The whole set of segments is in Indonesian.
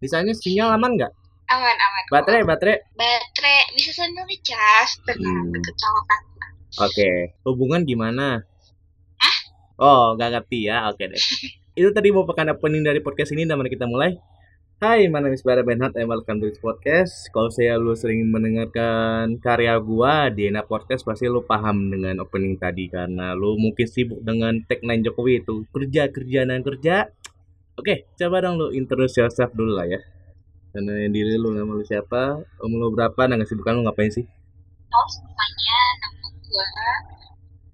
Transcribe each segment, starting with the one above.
Di sana sinyal aman nggak? Aman, aman. Baterai, baterai. Baterai bisa sambil ngecas. Tenang, Hmm. deket sama. Oke, hubungan gimana? Oh, nggak ngerti ya. Oke deh. Itu tadi merupakan opening dari podcast ini dan mari kita mulai. Hai, my name is Bara Benhat and welcome to this podcast. Kalau saya lu sering mendengarkan karya gua di Enak Podcast pasti lu paham dengan opening tadi karena lu mungkin sibuk dengan tagline Jokowi itu kerja kerja dan kerja. Oke, coba dong lu introduce yourself dulu lah ya. Karena diri lu nama lu siapa, umur lu berapa, dan kesibukan lu ngapain sih? Halo semuanya, nama gue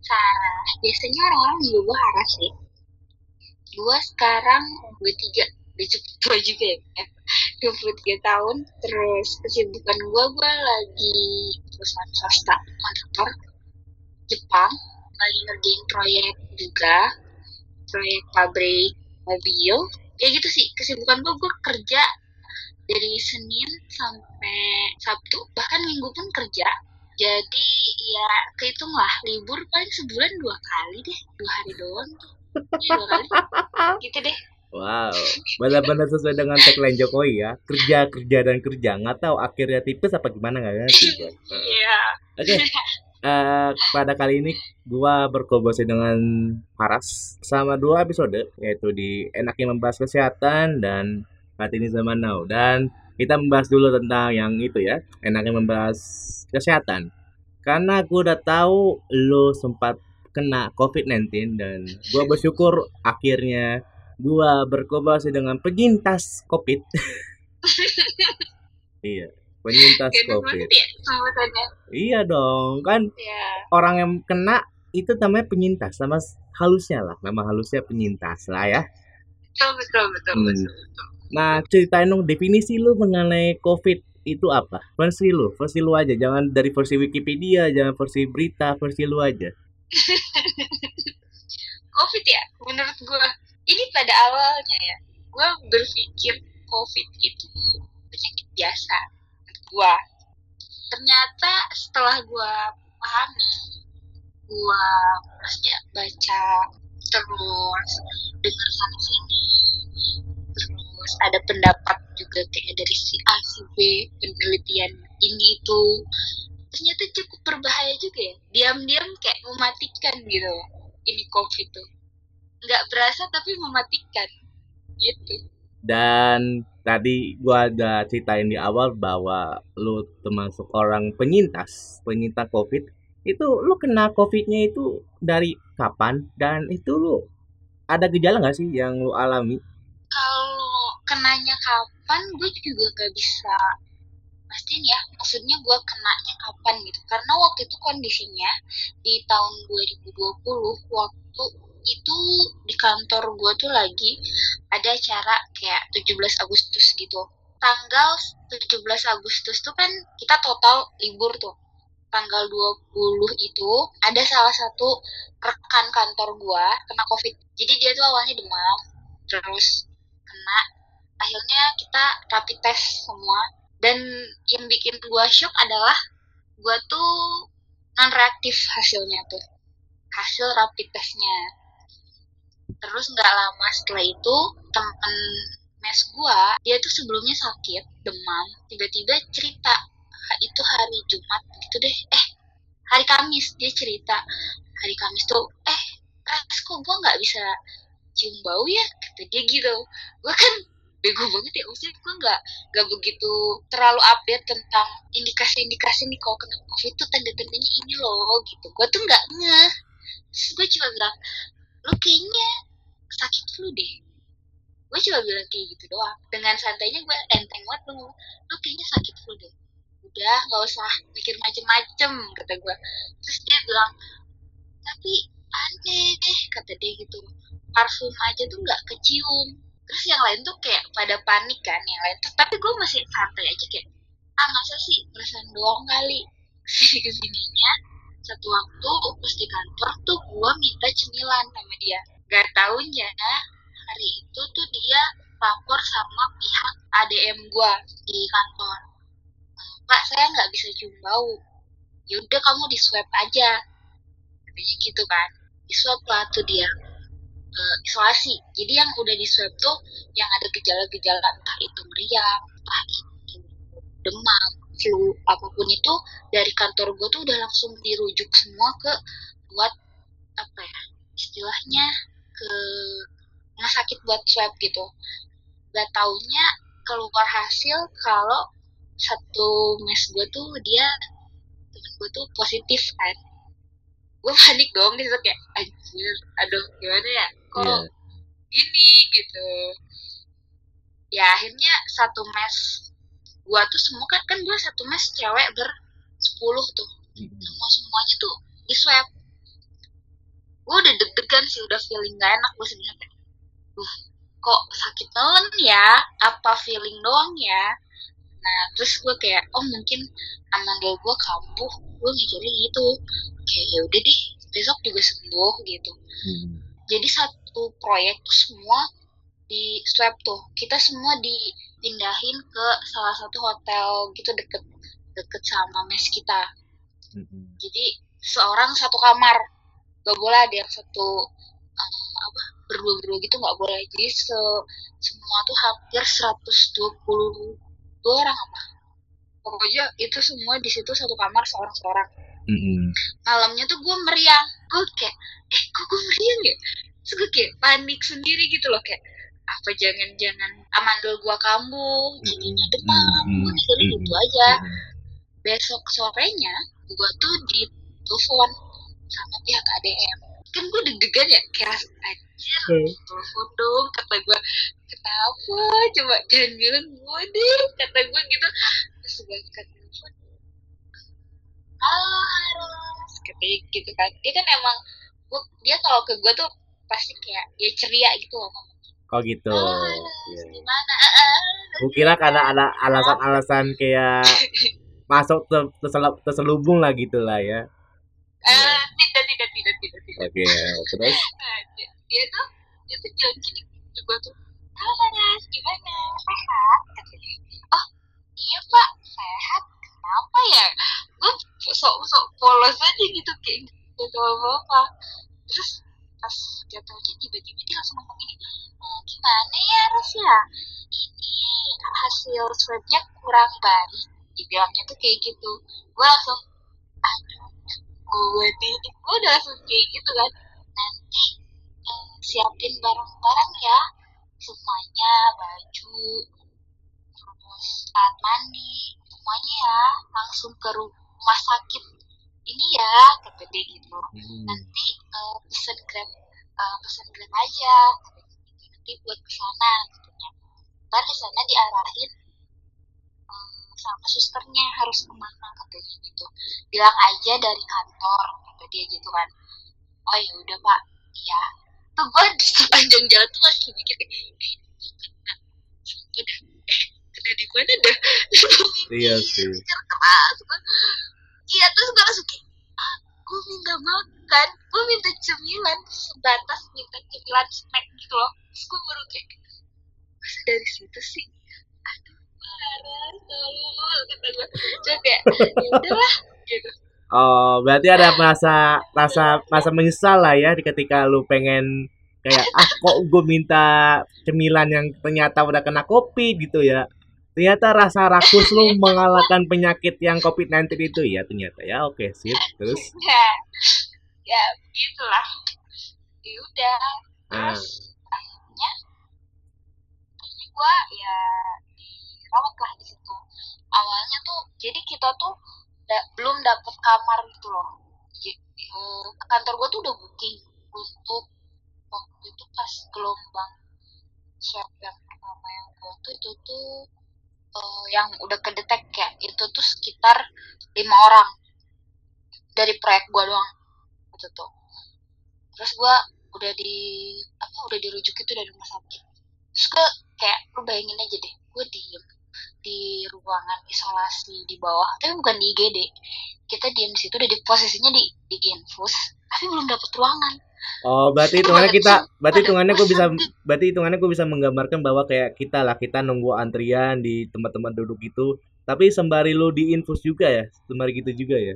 Sarah. Biasanya orang-orang juga gue Haras sih. Gue sekarang 23, udah cukup tua juga ya. 23 tahun. Terus kesibukan gue, gue lagi perusahaan swasta kontraktor Jepang. Lagi ngerjain proyek juga. Proyek pabrik mobil. Ya gitu sih, kesibukan gue, gue kerja dari Senin sampai Sabtu bahkan Minggu pun kerja jadi ya kehitung lah libur paling sebulan dua kali deh dua hari doang tuh Iya, dua kali gitu deh Wow, benar-benar sesuai dengan tagline Jokowi ya. Kerja, kerja dan kerja. Nggak tahu akhirnya tipis apa gimana nggak ngerti. iya Oke, eh, pada kali ini gua berkolaborasi dengan Paras sama dua episode yaitu di enaknya membahas kesehatan dan ini zaman now. Dan kita membahas dulu tentang yang itu ya enaknya membahas kesehatan. Karena gua udah tahu lo sempat kena COVID-19 dan gua bersyukur akhirnya gua berkolaborasi dengan penyintas COVID. iya, penyintas COVID. banget ya Iya dong, kan ya orang yang kena itu namanya penyintas, nama halusnya lah, nama halusnya penyintas lah ya. betul betul betul Hmm. betul, betul. Nah, ceritain dong definisi lu mengenai COVID itu apa? Versi lu, versi lu aja, jangan dari versi Wikipedia, jangan versi berita, versi lu aja. COVID ya menurut gue ini pada awalnya ya gue berpikir COVID itu penyakit biasa gue ternyata setelah gue pahami gue maksudnya baca terus dengar sana sini terus ada pendapat juga kayak dari si A si B penelitian ini itu ternyata cukup berbahaya juga ya. Diam-diam kayak mematikan gitu ini covid tuh. Nggak berasa tapi mematikan gitu Dan tadi gua ada ceritain di awal bahwa lu termasuk orang penyintas, penyintas COVID. Itu lu kena COVID-nya itu dari kapan? Dan itu lu ada gejala nggak sih yang lu alami? kalau kenanya kapan gue juga gak bisa pastiin ya maksudnya gue kenanya kapan gitu karena waktu itu kondisinya di tahun 2020 waktu itu di kantor gue tuh lagi ada acara kayak 17 Agustus gitu. Tanggal 17 Agustus tuh kan kita total libur tuh. Tanggal 20 itu ada salah satu rekan kantor gua kena covid. Jadi dia tuh awalnya demam terus kena. Akhirnya kita rapid test semua. Dan yang bikin gua shock adalah gua tuh non reaktif hasilnya tuh. Hasil rapid testnya terus nggak lama setelah itu temen mes gua dia tuh sebelumnya sakit demam tiba-tiba cerita "Ha- itu hari Jumat gitu deh. Eh hari Kamis dia cerita hari Kamis tuh eh Ras kok gua nggak bisa cium bau ya? Kata dia gitu. Gue kan bego banget ya maksudnya gue nggak nggak begitu terlalu update tentang indikasi-indikasi nih kalau kena covid tuh tanda-tandanya ini loh gitu. Gue tuh nggak ngeh. Gue cuma bilang lo kayaknya sakit flu deh. Gue cuma bilang kayak gitu doang. Dengan santainya gue enteng banget gue ngomong kayaknya sakit flu deh. Udah nggak usah mikir macem-macem kata gue terus dia bilang tapi aneh deh kata dia gitu. Parfum aja tuh nggak kecium. Terus yang lain tuh kayak pada panik kan yang lain. Tapi gue masih santai aja kayak ah masa sih perasaan doang kali? Ke sini ke sininya satu waktu pas di kantor tuh gue minta cemilan sama dia. Gak taunya hari itu tuh dia lapor sama pihak ADM gue di kantor. Pak saya nggak bisa cium bau. Yaudah kamu di swab aja. Katanya gitu kan. Di swab lah tuh dia. Uh, isolasi. Jadi yang udah di swab tuh yang ada gejala-gejala entah itu meriang entah itu demam flu apa pun itu dari kantor gue tuh udah langsung dirujuk semua ke buat apa ya istilahnya ke rumah sakit buat swab gitu. Gak taunya keluar hasil kalau satu mes gue tuh dia temen gue tuh positif kan. Gue panik dong di situ kayak anjir aduh gimana ya kok yeah. ini gitu. Ya akhirnya satu mes gue tuh semua kan kan gue satu mes cewek ber sepuluh tuh. Semua semuanya tuh di swab. Gue udah deg-degan sih udah feeling gak enak gue sebenarnya. Uh kok sakit nelen ya? Apa feeling doang ya? Nah terus gue kayak oh mungkin amandel gue kambuh. Gue mikirnya gitu. Kayak ya udah deh besok juga sembuh gitu. Hmm. jadi satu proyek tuh semua di swab tuh. Kita semua dipindahin ke salah satu hotel gitu deket deket sama mes kita. Hmm. jadi seorang satu kamar. Gak boleh ada yang satu um, apa berdua-berdua gitu nggak boleh. Jadi se semua tuh hampir 120 dua orang apa. Pokoknya itu semua di situ satu kamar seorang seorang mm-hmm. malamnya tuh gue meriang. Gue kayak eh kok gue meriang ya? Terus gue kayak panik sendiri gitu loh kayak apa jangan-jangan amandel gue kambuh jadinya demam gue mikirnya gitu aja. besok sorenya gue tuh di telepon sama pihak ADM kan gue deg-degan ya kayak anjir hmm. telepon dong kata gue kenapa? Coba jangan bilang gue deh kata gue gitu. Terus gue angkat telepon. Halo harus ketik gitu kan. Dia kan emang gue, dia kalau ke gue tuh pasti kayak ya ceria gitu loh Oh gitu. Oh, gimana? Karena ada alasan-alasan kayak masuk ter terselubung lah gitu lah ya. Uh, tidak tidak tidak tidak tidak. Oke, okay, terus? Nah, dia, tuh dia tuh jalan gini gue tuh halo Laras gimana sehat katanya oh iya pak sehat kenapa ya gue sok sok polos aja gitu kayak gitu apa apa terus pas jatuhnya tiba-tiba dia langsung ngomong gini oh, gimana ya Ras ya? Ini hasil swabnya kurang baik dibilangnya tuh kayak gitu. Gue langsung aduh gue nih gue udah langsung kayak gitu kan nanti eh, siapin barang-barang ya semuanya baju terus alat mandi semuanya ya langsung ke rumah sakit ini ya kata dia gitu. Hmm. nanti uh, pesen grab uh, pesen grab aja. Gitu. nanti buat ke sana katanya ntar di sana diarahin um, sama susternya harus ke mana katanya gitu. Bilang aja dari kantor kata dia gitu kan. Oh ya udah pak. Iya. Tuh gue di sepanjang jalan tuh masih mikir kayak eh, udah eh kena di mana dah? Iya sih iya terus gue langsung kayak ah, minta makan gue minta cemilan sebatas minta cemilan snack gitu loh. Terus gue baru kayak masa dari situ sih? Aduh parah tolong kata gue coba kayak ya udahlah gitu. Oh, berarti ada rasa rasa rasa menyesal lah ya ketika lu pengen kayak ah kok gue minta cemilan yang ternyata udah kena kopi gitu ya. Ternyata rasa rakus lu mengalahkan penyakit yang COVID-19 itu ya ternyata ya. Oke, sip. Terus ya, ya gitulah. Ya udah. Ah. Terus ah. akhirnya akhirnya gue ya dirawat lah di situ. Awalnya tuh jadi kita tuh da belum dapet kamar gitu loh uh, kantor gue tuh udah booking untuk waktu itu pas gelombang swab yang pertama yang gue tuh itu tuh uh, yang udah kedetek ya itu tuh sekitar lima orang. Dari proyek gue doang itu tuh. Terus gue udah di apa udah dirujuk itu dari rumah sakit. Terus gue kayak lu bayangin aja deh gue diem di ruangan isolasi di bawah. Tapi bukan di IGD kita diam di situ udah di posisinya di di Genfus tapi belum dapat ruangan. Oh, berarti hitungannya kita, berarti hitungannya gue bisa, berarti hitungannya gue bisa menggambarkan bahwa kayak kita lah, kita nunggu antrian di tempat-tempat duduk itu, tapi sembari lo di infus juga ya, sembari gitu juga ya?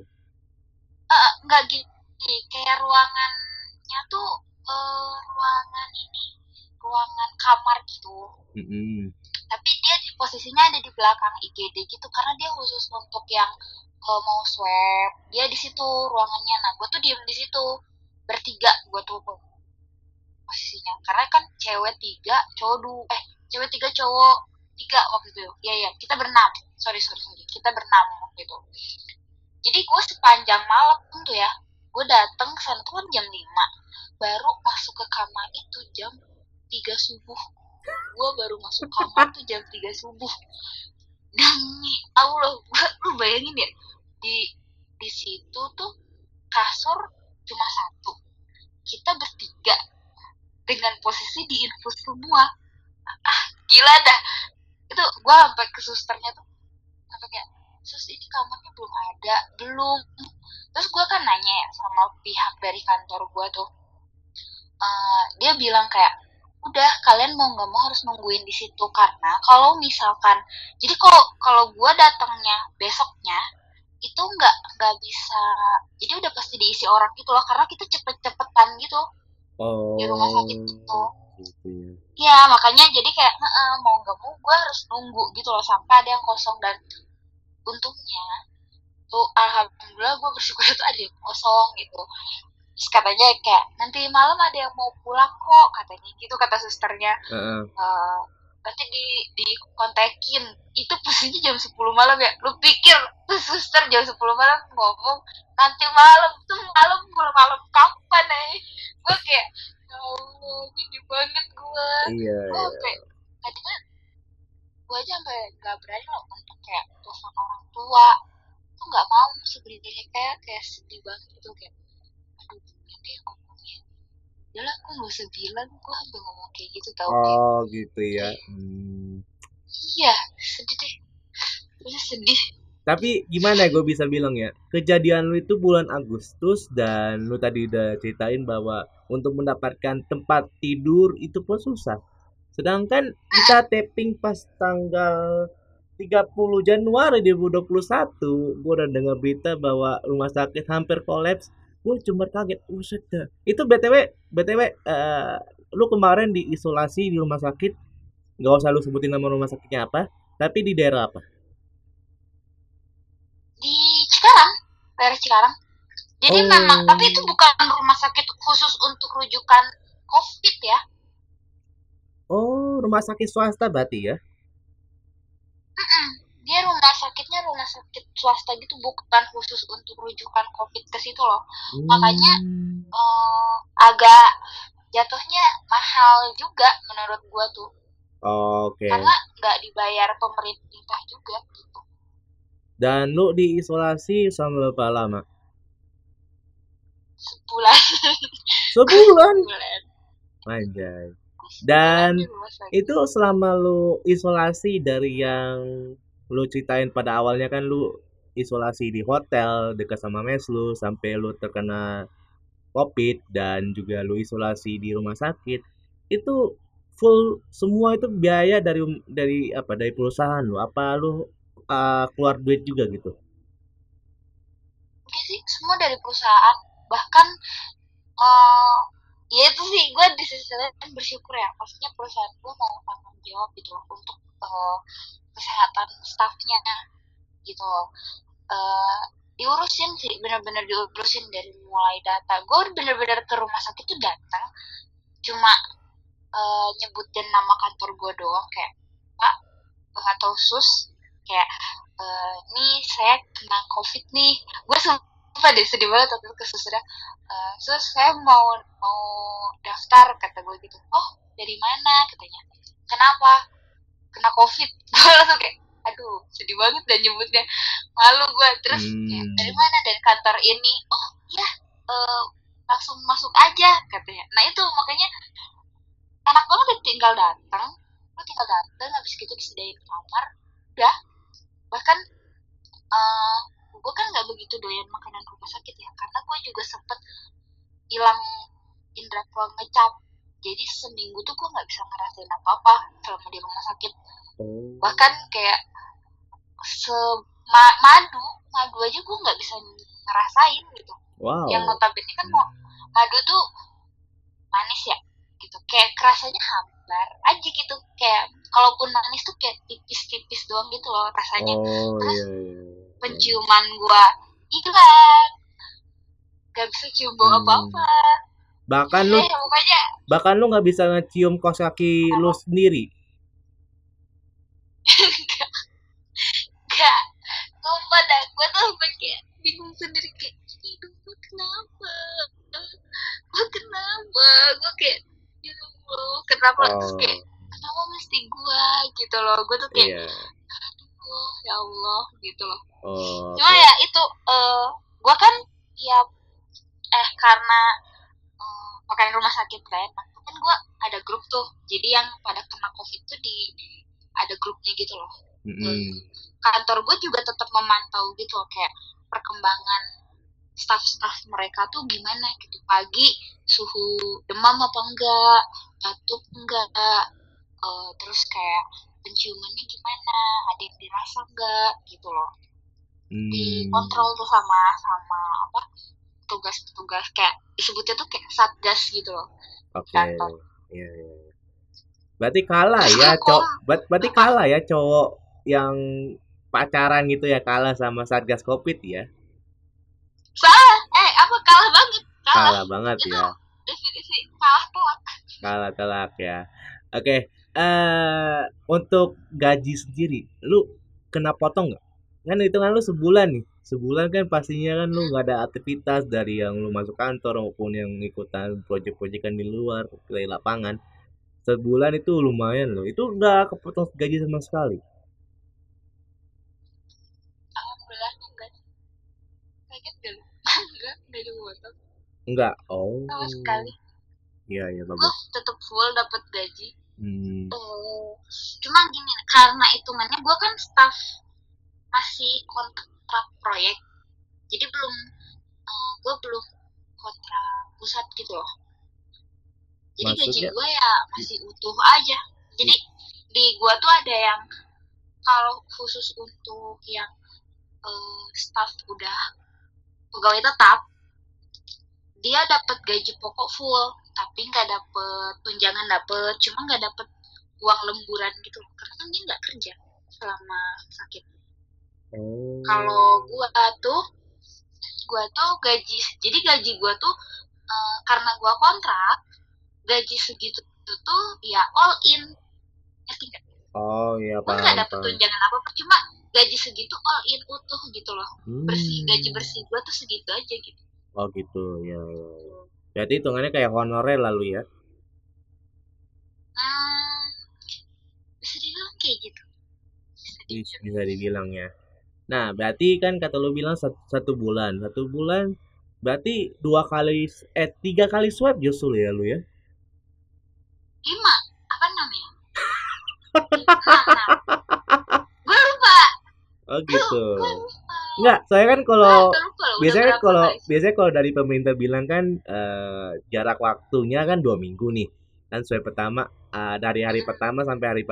Uh, enggak gini, kayak ruangannya tuh uh, ruangan ini ruangan kamar gitu. Mm -hmm. tapi dia di posisinya ada di belakang IGD gitu karena dia khusus untuk yang uh, mau swab dia di situ ruangannya. Nah gue tuh diem di situ bertiga gue tuh posisinya. Karena kan cewek tiga cowok dua eh cewek tiga cowok tiga waktu itu. Ya ya kita berenam. Sorry sorry sorry kita berenam waktu itu. Jadi gue sepanjang malam tuh ya gue dateng sana tuh kan jam 5 baru masuk ke kamar itu jam 3 subuh gue baru masuk kamar tuh jam 3 subuh. Demi Allah gue lu bayangin ya di di situ tuh kasur cuma satu. Kita bertiga dengan posisi di infus semua. Ah gila dah. Itu gue sampai ke susternya tuh sampai kayak sus ini kamarnya belum ada belum. Terus gue kan nanya ya sama pihak dari kantor gue tuh. Uh, dia bilang kayak udah kalian mau nggak mau harus nungguin di situ karena kalau misalkan jadi kalau kalau gue datangnya besoknya itu nggak nggak bisa jadi udah pasti diisi orang gitu loh karena kita cepet-cepetan gitu oh, di rumah sakit itu gitu ya. ya makanya jadi kayak mau nggak mau gue harus nunggu gitu loh sampai ada yang kosong dan untungnya tuh alhamdulillah gue bersyukur itu ada yang kosong gitu terus katanya kayak nanti malam ada yang mau pulang kok katanya gitu kata susternya. Uh -uh. Uh, nanti di di kontekin itu posisinya jam 10 malam ya? Lu pikir tuh suster jam 10 malam ngomong nanti malam tuh malam malam malam kapan nih gue kayak ya Allah gini banget gue iya, gue iya. tadinya gue aja sampai gak berani loh untuk kayak telepon orang tua. Tuh nggak mau sebenarnya kayak kayak sedih banget gitu kayak deh ngomongnya. Yalah aku gak usah bilang gue sampai ngomong kayak gitu tau oh gitu ya. Hmm. iya sedih deh. Terus sedih. Tapi gimana gue bisa bilang ya? Kejadian lu itu bulan Agustus dan lu tadi udah ceritain bahwa untuk mendapatkan tempat tidur itu pun susah. Sedangkan kita tapping pas tanggal 30 Januari 2021 gue udah dengar berita bahwa rumah sakit hampir kolaps gue cuma kaget uset dah. Itu btw btw uh, lu kemarin diisolasi di rumah sakit nggak usah lu sebutin nama rumah sakitnya apa tapi di daerah apa? Di Cikarang daerah Cikarang. Jadi Oh. memang tapi itu bukan rumah sakit khusus untuk rujukan COVID ya. Oh rumah sakit swasta berarti ya? Mm-mm. Dia rumah sakitnya rumah sakit swasta gitu bukan khusus untuk rujukan COVID ke situ loh. Makanya, Hmm. Eh, agak jatuhnya mahal juga menurut gua tuh. Oke. Karena nggak dibayar pemerintah juga gitu. Dan lu diisolasi sama berapa lama? Sebulan. Sebulan? Sebulan. Anjay Dan itu selama lu isolasi dari yang lu ceritain pada awalnya kan lu isolasi di hotel dekat sama mes lu sampai lu terkena covid dan juga lu isolasi di rumah sakit itu full semua itu biaya dari dari apa dari perusahaan lu? Apa lu uh, keluar duit juga gitu? Oke sih semua dari perusahaan. Bahkan eh ya itu sih gue di sisi lain bersyukur ya. Maksudnya perusahaan gue mau tanggung jawab gitu loh untuk eh, kesehatan staffnya gitu loh. Eh, diurusin sih bener-bener diurusin dari mulai data. Gue bener-bener ke rumah sakit tuh datang cuma eh, nyebutin nama kantor gue doang kayak pak atau sus. Kayak eh, nih saya kena covid nih. Gue sumpah deh sedih banget waktu ke susternya "Eh, sus saya mau mau daftar kata gue gitu. Oh dari mana? katanya. Kenapa kena covid. Gue langsung kayak aduh sedih banget dan nyebutnya. Malu gue terus kayak, Hmm. dari mana? Dari kantor ini. Oh ya eh, langsung masuk aja katanya. Nah itu makanya enak banget ya tinggal datang. Lu tinggal datang habis gitu disediain kamar. Udah. Bahkan eh gue kan nggak begitu doyan makanan rumah sakit ya karena gue juga sempet hilang indra ngecap jadi seminggu tuh gue nggak bisa ngerasain apa apa selama di rumah sakit. Oh. Bahkan kayak se ma- madu madu aja gue nggak bisa ngerasain gitu. Wow. Yang notabene kan mau madu tuh manis ya gitu. Kayak kerasanya hambar aja gitu. Kayak kalaupun manis tuh kayak tipis-tipis doang gitu loh rasanya. Oh Terus, iya iya penciuman gua iklan gak bisa cium bau Hmm. apa-apa bahkan lu pokoknya bahkan lu nggak bisa ngecium kos kaki lu sendiri. Gak sumpah dah gue tuh sampai kayak bingung sendiri kayak hidup gue kenapa? Gue kenapa? Gue kayak ya Allah kenapa? Terus oh. Kayak kenapa mesti gue gitu loh. Gue tuh kayak iya. Aduh ya Allah gitu loh. Oh cuma ya itu eh gue kan tiap eh karena makanan rumah sakit kan? Kan gue ada grup tuh. Jadi yang pada kena covid tuh di ada grupnya gitu loh. Mm-mm. kantor gue juga tetap memantau gitu loh, kayak perkembangan staff-staff mereka tuh gimana gitu. Pagi suhu demam apa enggak batuk enggak eh, terus kayak penciumannya gimana ada yang dirasa enggak gitu loh. Hmm. dikontrol tuh sama sama apa tugas-tugas kayak disebutnya tuh kayak satgas gitu loh Oke. kantor. Iya, iya. Berarti kalah ya, cowok. ber- Berarti kalah ya cowok yang pacaran gitu ya kalah sama Satgas Covid ya. salah eh apa kalah banget kalah Kalah banget itu ya. definisi kalah telak Kalah telak ya. Oke, eh untuk gaji sendiri, lu kena potong nggak? Kan hitungan lu sebulan nih. Sebulan kan pastinya kan lu nggak ada aktivitas dari yang lu masuk kantor maupun yang ikutan proyek-proyekan di luar di lapangan. Sebulan itu lumayan loh. Itu nggak kepotong gaji sama sekali. alhamdulillah enggak kaget gak lu enggak enggak dipotong Enggak. Oh. sama sekali Iya, iya bagus. tetap full dapat gaji Hmm. Eh, cuma gini karena hitungannya gue kan staff masih kontrak proyek. Jadi belum eh, gue belum kontrak pusat gitu loh. Jadi gaji Maksudnya? gue ya masih utuh aja. Jadi di gue tuh ada yang kalau khusus untuk yang eh, staff udah pegawai tetap dia dapat gaji pokok full tapi nggak dapet tunjangan dapet cuma nggak dapet uang lemburan gitu loh. Karena kan dia nggak kerja selama sakit Oh. kalau gua tuh gua tuh gaji jadi gaji gua tuh eh, karena gua kontrak gaji segitu tuh ya all in ngerti Oh, iya gua paham. nggak dapet tunjangan apa apa cuma gaji segitu all in utuh gitu loh bersih Hmm. gaji bersih gua tuh segitu aja gitu Oh gitu, ya. ya, ya. Berarti hitungannya kayak honorer lalu ya. hmm, bisa dibilang kayak gitu bisa Bis- dibilang. Bisa dibilang ya. Nah, berarti kan kata lu bilang satu, satu bulan. Satu bulan berarti dua kali eh tiga kali swab justru ya lu ya. lima. Apa namanya gue lupa. Oh gitu. gue Enggak, saya kan kalau biasanya kalau biasanya kalau dari pemerintah bilang kan eh, jarak waktunya kan dua minggu nih. Kan swab pertama eh, dari hari pertama sampai hari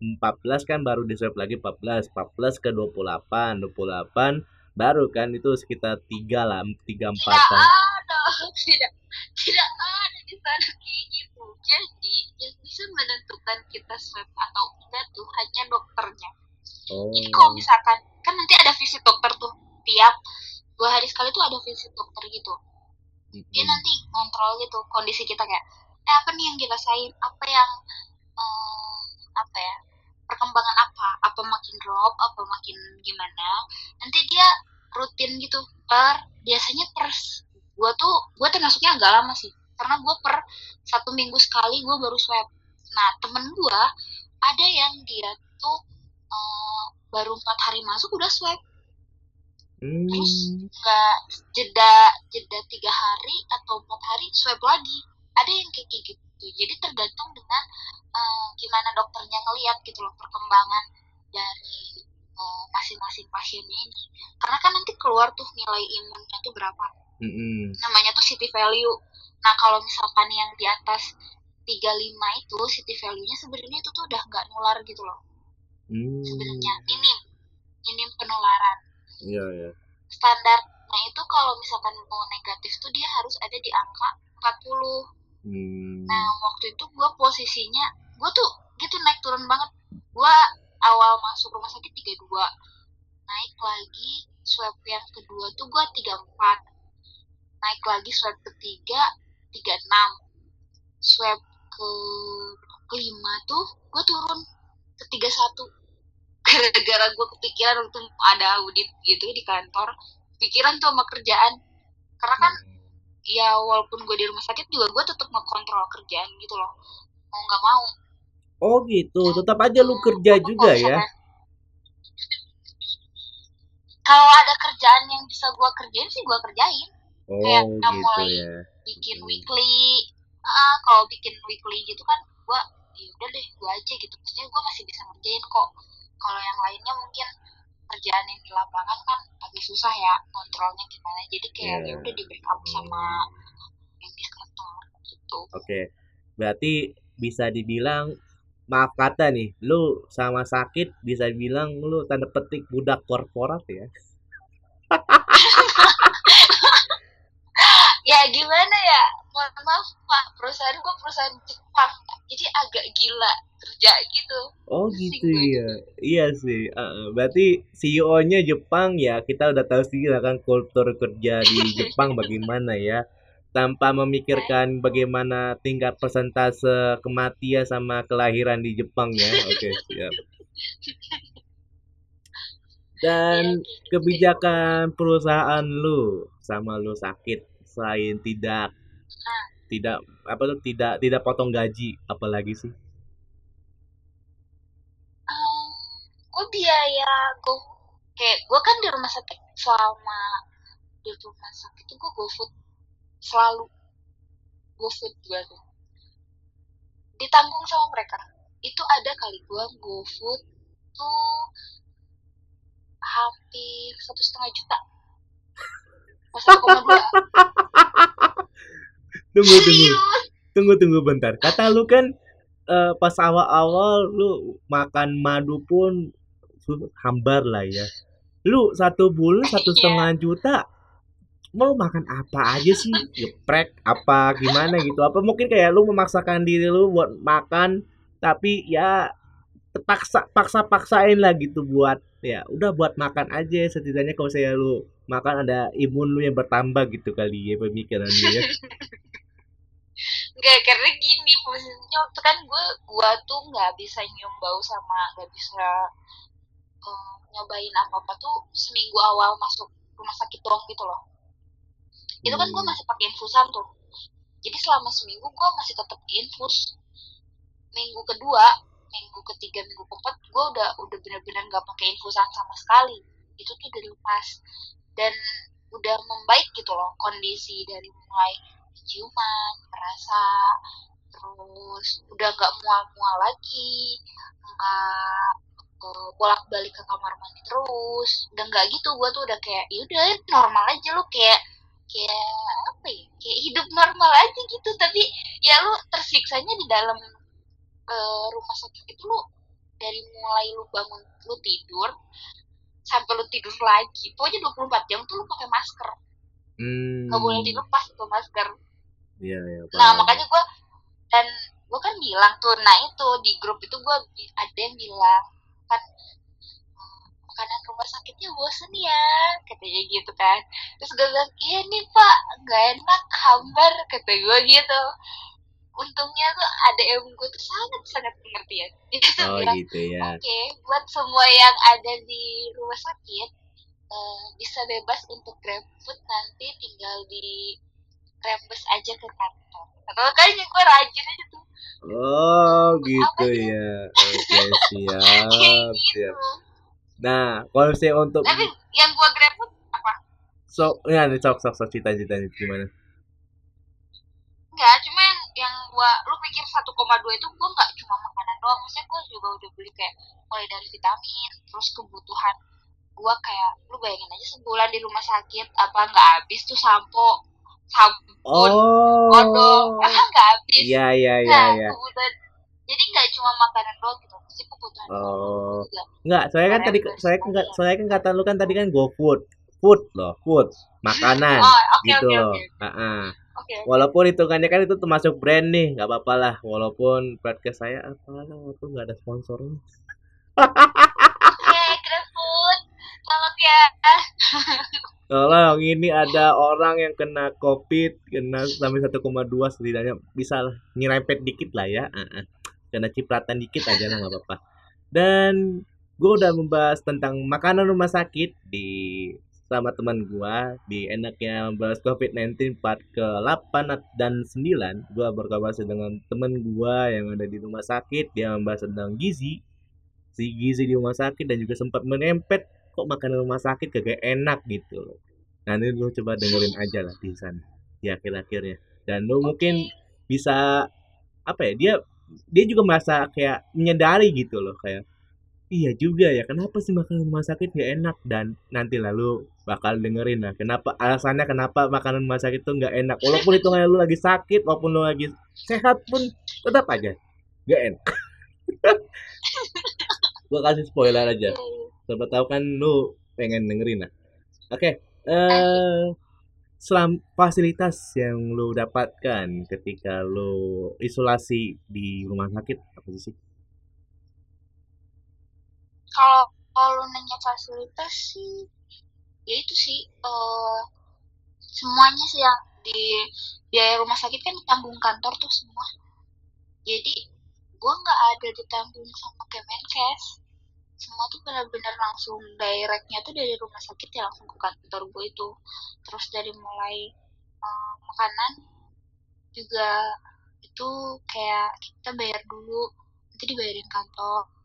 14 kan baru di swab lagi 14 14 ke 28 28 baru kan itu sekitar tiga lah tiga tidak empatan ada tidak tidak ada di sana kayak gitu jadi yang bisa menentukan kita swab atau enggak tuh hanya dokternya. Oh jadi kalau misalkan kan nanti ada visit dokter tuh tiap dua hari sekali tuh ada visit dokter gitu. Dia nanti ngontrol gitu kondisi kita kayak eh apa nih yang dirasain? Apa yang perkembangan apa? Apa makin drop? Apa makin gimana? Nanti dia rutin gitu. Per biasanya per gua tuh gua termasuknya agak lama sih. Karena gua per satu minggu sekali gua baru swab. Nah temen gua ada yang dia tuh eh, baru empat hari masuk udah swab. Terus Hmm. nggak jeda jeda tiga hari atau empat hari swab lagi. Ada yang kayak gitu jadi tergantung dengan eh, gimana dokternya ngelihat gitu loh perkembangan dari eh, masing-masing pasiennya ini. Karena kan nanti keluar tuh nilai imunnya tuh berapa. Mm-mm. namanya tuh city value. Nah kalau misalkan yang di atas 35 itu city value-nya sebenarnya itu tuh udah nggak nular gitu loh. Hmm. sebenarnya minim minim penularan. Iya, iya. standarnya itu kalau misalkan mau negatif tuh dia harus ada di angka 40 Hmm. Nah waktu itu gue posisinya gue tuh gitu naik turun banget. Gue awal masuk rumah sakit 32 naik lagi swab yang kedua tuh gue 34 naik lagi swab ketiga 36 swab ke kelima tuh gue turun ke 31 gara-gara gue kepikiran waktu ada audit gitu di kantor pikiran tuh sama kerjaan. Karena kan ya walaupun gue di rumah sakit juga gue tetap ngekontrol kerjaan gitu loh. Mau nggak mau. Oh gitu, tetap aja lu kerja Apa juga ya? kalau ada kerjaan yang bisa gue kerjain sih gue kerjain. Oh Kayak gitu mulai ya. bikin Hmm. weekly. Ah kalau bikin weekly gitu kan gue ya udah deh gue aja gitu. Maksudnya gue masih bisa ngerjain kok. Kalau yang lainnya mungkin kerjaan yang di lapangan kan agak susah ya kontrolnya gimana jadi kayak Iya. ya udah di backup sama yang di kantor gitu Oke, berarti bisa dibilang maaf kata nih, lu sama sakit bisa bilang lu tanda petik budak korporat ya? ya gimana ya mohon maaf pak perusahaan gue perusahaan Jepang jadi agak gila kerja gitu Oh gitu gue. ya, iya sih. Uh, berarti CEO-nya Jepang ya, kita udah tahu sih lah kan kultur kerja di Jepang bagaimana ya, tanpa memikirkan bagaimana tingkat persentase kematian sama kelahiran di Jepang ya. Oke, siap. Dan Ya, gitu. kebijakan perusahaan lu sama lu sakit selain tidak tidak apa tuh tidak tidak potong gaji apalagi sih? Gue biaya gue kayak gue kan di rumah sakit selama di rumah sakit itu gue GoFood selalu GoFood gue tuh. Ditanggung sama mereka. Itu ada kali gue GoFood tuh hampir satu setengah juta tunggu tunggu. Serius tunggu tunggu bentar. Kata lu kan eh, pas awal-awal lu makan madu pun hambar lah ya. Lu satu bulan satu Iya. setengah juta mau makan apa aja sih? Geprek apa gimana gitu apa? Mungkin kayak lu memaksakan diri lu buat makan tapi ya paksa paksa paksain lah gitu buat ya udah buat makan aja. Setidaknya kalau saya lu makan ada imun lu yang bertambah gitu kali ya pemikiran lu ya. Enggak, karena gini posisinya waktu kan gue gua tuh nggak bisa nyium bau sama nggak bisa eh, nyobain apa apa tuh seminggu awal masuk rumah sakit doang gitu loh. Itu kan gue Hmm. masih pakai infusan tuh. Jadi selama seminggu gue masih tetap infus. Minggu kedua minggu ketiga minggu keempat gue udah udah bener-bener nggak pakai infusan sama sekali. Itu tuh udah lepas dan udah membaik gitu loh kondisi dari mulai ciuman merasa terus udah nggak mual-mual lagi nggak eh, bolak-balik ke kamar mandi terus udah nggak gitu. Gue tuh udah kayak yaudah normal aja lu kayak kayak apa ya kayak hidup normal aja gitu. Tapi ya lu tersiksanya di dalam eh, rumah sakit itu lu dari mulai lu bangun lu tidur sampai lu tidur lagi pokoknya 24 jam tuh lu pakai masker. Hmm. Nggak boleh dilepas tuh masker. Iya iya nah makanya gue dan gue kan bilang tuh nah itu di grup itu gue ada yang bilang kan "Hmm, makanan rumah sakitnya bosen ya katanya gitu kan. Terus gue bilang iya nih pak nggak enak hambar kata gue gitu untungnya tuh ada yang gue tuh sangat sangat pengertian dia tuh oh bilang gitu ya. Oke buat semua yang ada di rumah sakit eh, bisa bebas untuk grab food nanti tinggal di rembes aja ke kantor. Makanya gue rajin aja tuh. Oh gitu Apa ya. Oke siap kayak siap. Gitu nah kalau saya untuk tapi yang gue grab food apa? Sok ya nih sok sok sok cerita cerita gimana? Enggak cuma yang, gue lu pikir 1,2 itu gue nggak cuma makanan doang maksudnya gue juga udah beli kayak mulai dari vitamin terus kebutuhan gue kayak lu bayangin aja sebulan di rumah sakit apa nggak habis tuh sampo sabun oh odol apa nggak habis iya iya iya nah iya kebutuhan jadi nggak cuma makanan doang gitu pasti kebutuhan Oh. juga Enggak, saya kan tadi saya enggak saya kan kata lu kan tadi kan go food. Food loh, food. Makanan oh oke gitu oke loh. oke Heeh. Oke. Walaupun hitungannya kan itu termasuk brand nih, nggak apa-apa lah. Walaupun podcast saya apa walaupun nggak ada sponsornya. Oke, GrabFood. Tolong ya. Tolong ini ada orang yang kena covid, kena sampai 1,2 setidaknya bisa lah nyerempet dikit lah ya. Uh-uh. Kena cipratan dikit aja lah nggak apa-apa. Dan gue udah membahas tentang makanan rumah sakit di sama teman gua di enaknya bahas COVID-19 part ke-8 dan 9 gua berkolaborasi dengan teman gua yang ada di rumah sakit dia membahas tentang gizi si gizi di rumah sakit dan juga sempat menempet kok makanan rumah sakit kagak enak? gitu loh. Nanti lu coba dengerin aja lah di sana di akhir-akhirnya. Dan lu mungkin bisa apa ya dia dia juga merasa kayak menyadari gitu loh kayak iya juga ya kenapa sih makanan rumah sakit gak enak? Dan nanti lalu bakal dengerin lah kenapa alasannya kenapa makanan rumah sakit itu nggak enak? Walaupun hitungannya lu lagi sakit walaupun lu lagi sehat pun tetap aja gak enak. Gua kasih spoiler aja. Siapa tahu kan lu pengen dengerin lah. Oke eh selam fasilitas yang lu dapatkan ketika lu isolasi di rumah sakit apa sih Kalau kalau nanya fasilitas sih, ya itu sih eh semuanya sih yang di biaya rumah sakit kan ditanggung kantor tuh semua. Jadi gue nggak ada ditanggung sama Kemenkes. Semua tuh benar-benar langsung directnya tuh dari rumah sakit ya langsung ke kantor gue itu. Terus dari mulai eh, makanan juga itu kayak kita bayar dulu, nanti dibayarin kantor.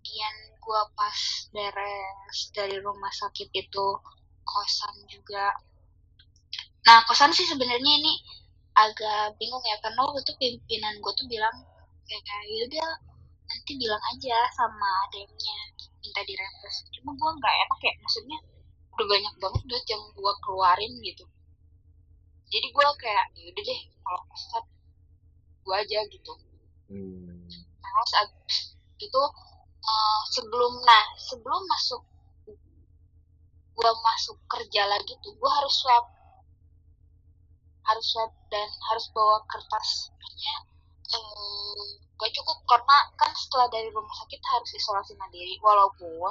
Kemudian gue pas beres dari rumah sakit itu kosan juga. Nah kosan sih sebenarnya ini agak bingung ya karena waktu itu pimpinan gue tuh bilang kayak yaudah nanti bilang aja sama ademnya minta dirempes cuma gue nggak enak ya maksudnya udah banyak banget duit yang gue keluarin gitu jadi gue kayak yaudah deh kalau kosan gue aja gitu hmm. terus abis itu uh, sebelum nah sebelum masuk gue masuk kerja lagi tuh gue harus swab. Harus swab dan harus bawa kertas. Um, gak cukup karena kan setelah dari rumah sakit harus isolasi mandiri. Walaupun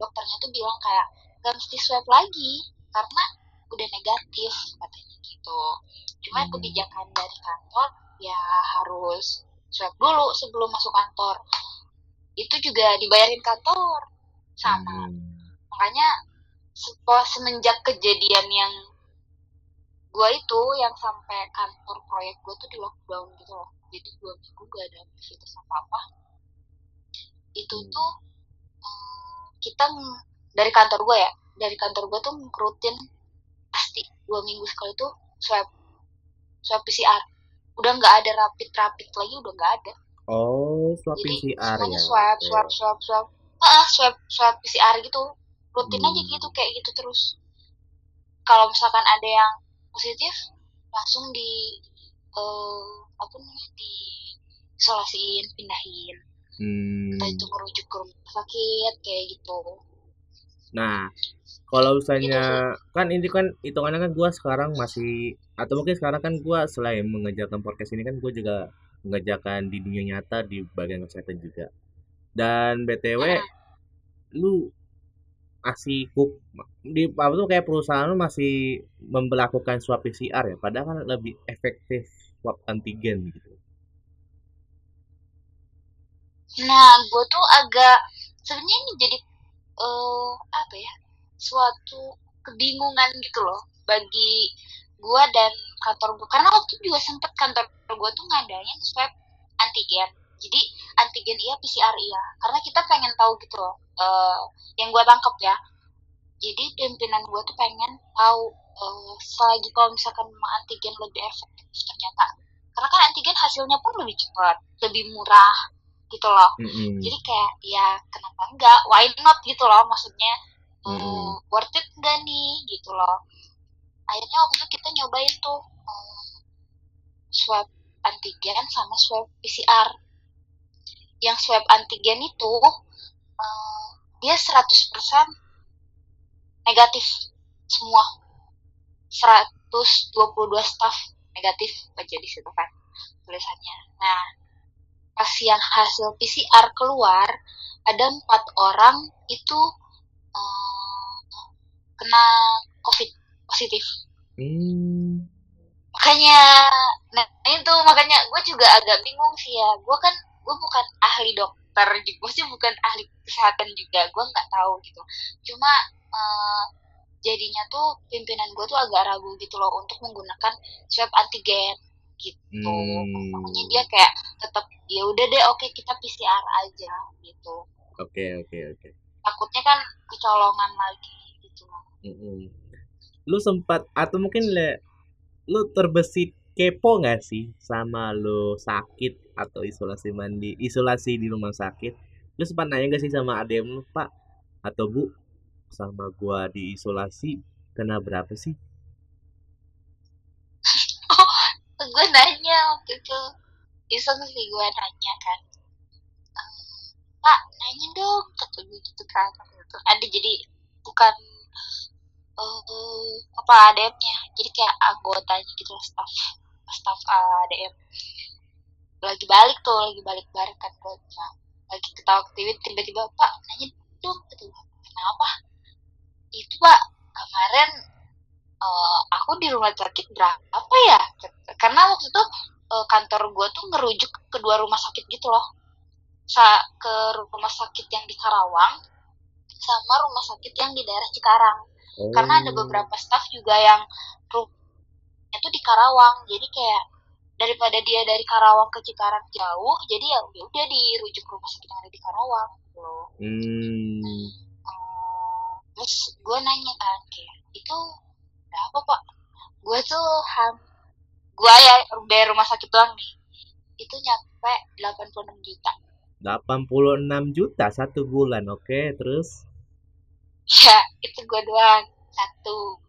dokternya tuh bilang kayak gak mesti swab lagi karena udah negatif katanya gitu. Cuma Hmm. kebijakan dari kantor ya harus swab dulu sebelum masuk kantor itu juga dibayarin kantor. Sama. Hmm. makanya setelah semenjak kejadian yang gua itu yang sampai kantor proyek gua tuh di lockdown gitu loh. Jadi dua minggu gak ada aktivitas apa apa itu Hmm. tuh eh, kita dari kantor gua ya dari kantor gua tuh rutin pasti dua minggu sekali tuh swab swab PCR udah nggak ada rapid rapid lagi udah nggak ada Oh, swab jadi PCR ya. swab Oke. swab swab swab ah swab swab PCR gitu rutin aja Hmm. gitu kayak gitu terus kalau misalkan ada yang positif langsung di eh, apa namanya di isolasiin pindahin Hmm. entah itu merujuk ke rumah sakit kayak gitu Nah, kalau Gitu misalnya kan ini kan hitungannya kan gua sekarang masih atau mungkin sekarang kan gua selain mengerjakan podcast ini kan gua juga mengerjakan di dunia nyata di bagian kesehatan juga. Dan BTW Heeh. lu masih kuk di apa tuh kayak perusahaan lu masih memperlakukan swab PCR ya, padahal kan lebih efektif swab antigen gitu. nah gue tuh agak sebenarnya ini jadi eh apa ya suatu kebingungan gitu loh bagi gue dan kantor gue karena waktu itu juga sempet kantor gue tuh ngadain swab antigen. Jadi antigen iya PCR iya. Karena kita pengen tahu gitu loh eh, yang gue tangkep ya. Jadi pimpinan gue tuh pengen tahu eh, selagi kalau misalkan antigen lebih efektif ternyata. Karena kan antigen hasilnya pun lebih cepat lebih murah gitu loh. Mm-mm. jadi kayak ya kenapa enggak? Why not gitu loh maksudnya? Mm-mm. worth it enggak nih gitu loh akhirnya waktu itu kita nyobain tuh eh, swab antigen sama swab PCR yang swab antigen itu eh, dia 100% negatif semua. Serat, staff negatif aja di situ kan tulisannya. Nah, pas yang hasil PCR keluar ada empat orang itu uh, kena COVID positif. Hmm. Makanya, nah itu makanya gue juga agak bingung sih ya. Gue kan gue bukan ahli dokter juga, sih bukan ahli kesehatan juga. Gue nggak tahu gitu. Cuma uh, jadinya tuh pimpinan gue tuh agak ragu gitu loh untuk menggunakan swab antigen gitu hmm. makanya dia kayak tetap ya udah deh oke okay, kita PCR aja gitu oke okay, oke okay, oke okay. takutnya kan kecolongan lagi gitu loh mm -hmm. Lu sempat atau mungkin le lu terbesit kepo nggak sih sama lu sakit atau isolasi mandi isolasi di rumah sakit? Lu sempat nanya gak sih sama adem lu pak atau bu sama gua diisolasi kena berapa sih? Gue nanya waktu itu. Iseng sih gue nanya kan. Pak nanya dong kata gitu kan ada jadi bukan uh, apa ADM-nya jadi kayak anggotanya gitu staff staff ADM lagi balik tuh lagi balik bareng kan gue lagi ketawa ketiwi tiba-tiba pak nanya dong gue kenapa? Itu pak kemarin uh, aku di rumah sakit berapa ya? Karena waktu itu uh, kantor gue tuh ngerujuk ke kedua rumah sakit gitu loh. Sa ke rumah sakit yang di Karawang sama rumah sakit yang di daerah Cikarang oh. karena ada oh. beberapa staff juga yang itu di Karawang jadi kayak daripada dia dari Karawang ke Cikarang jauh jadi ya udah dirujuk ke rumah sakit yang ada di Karawang gitu loh hmm. Uh, terus gue nanya kan kayak itu berapa pak gue tuh ham gue ya dari rumah sakit doang nih itu nyampe 86 juta 86 juta satu bulan oke okay, terus ya itu gue doang. Satu.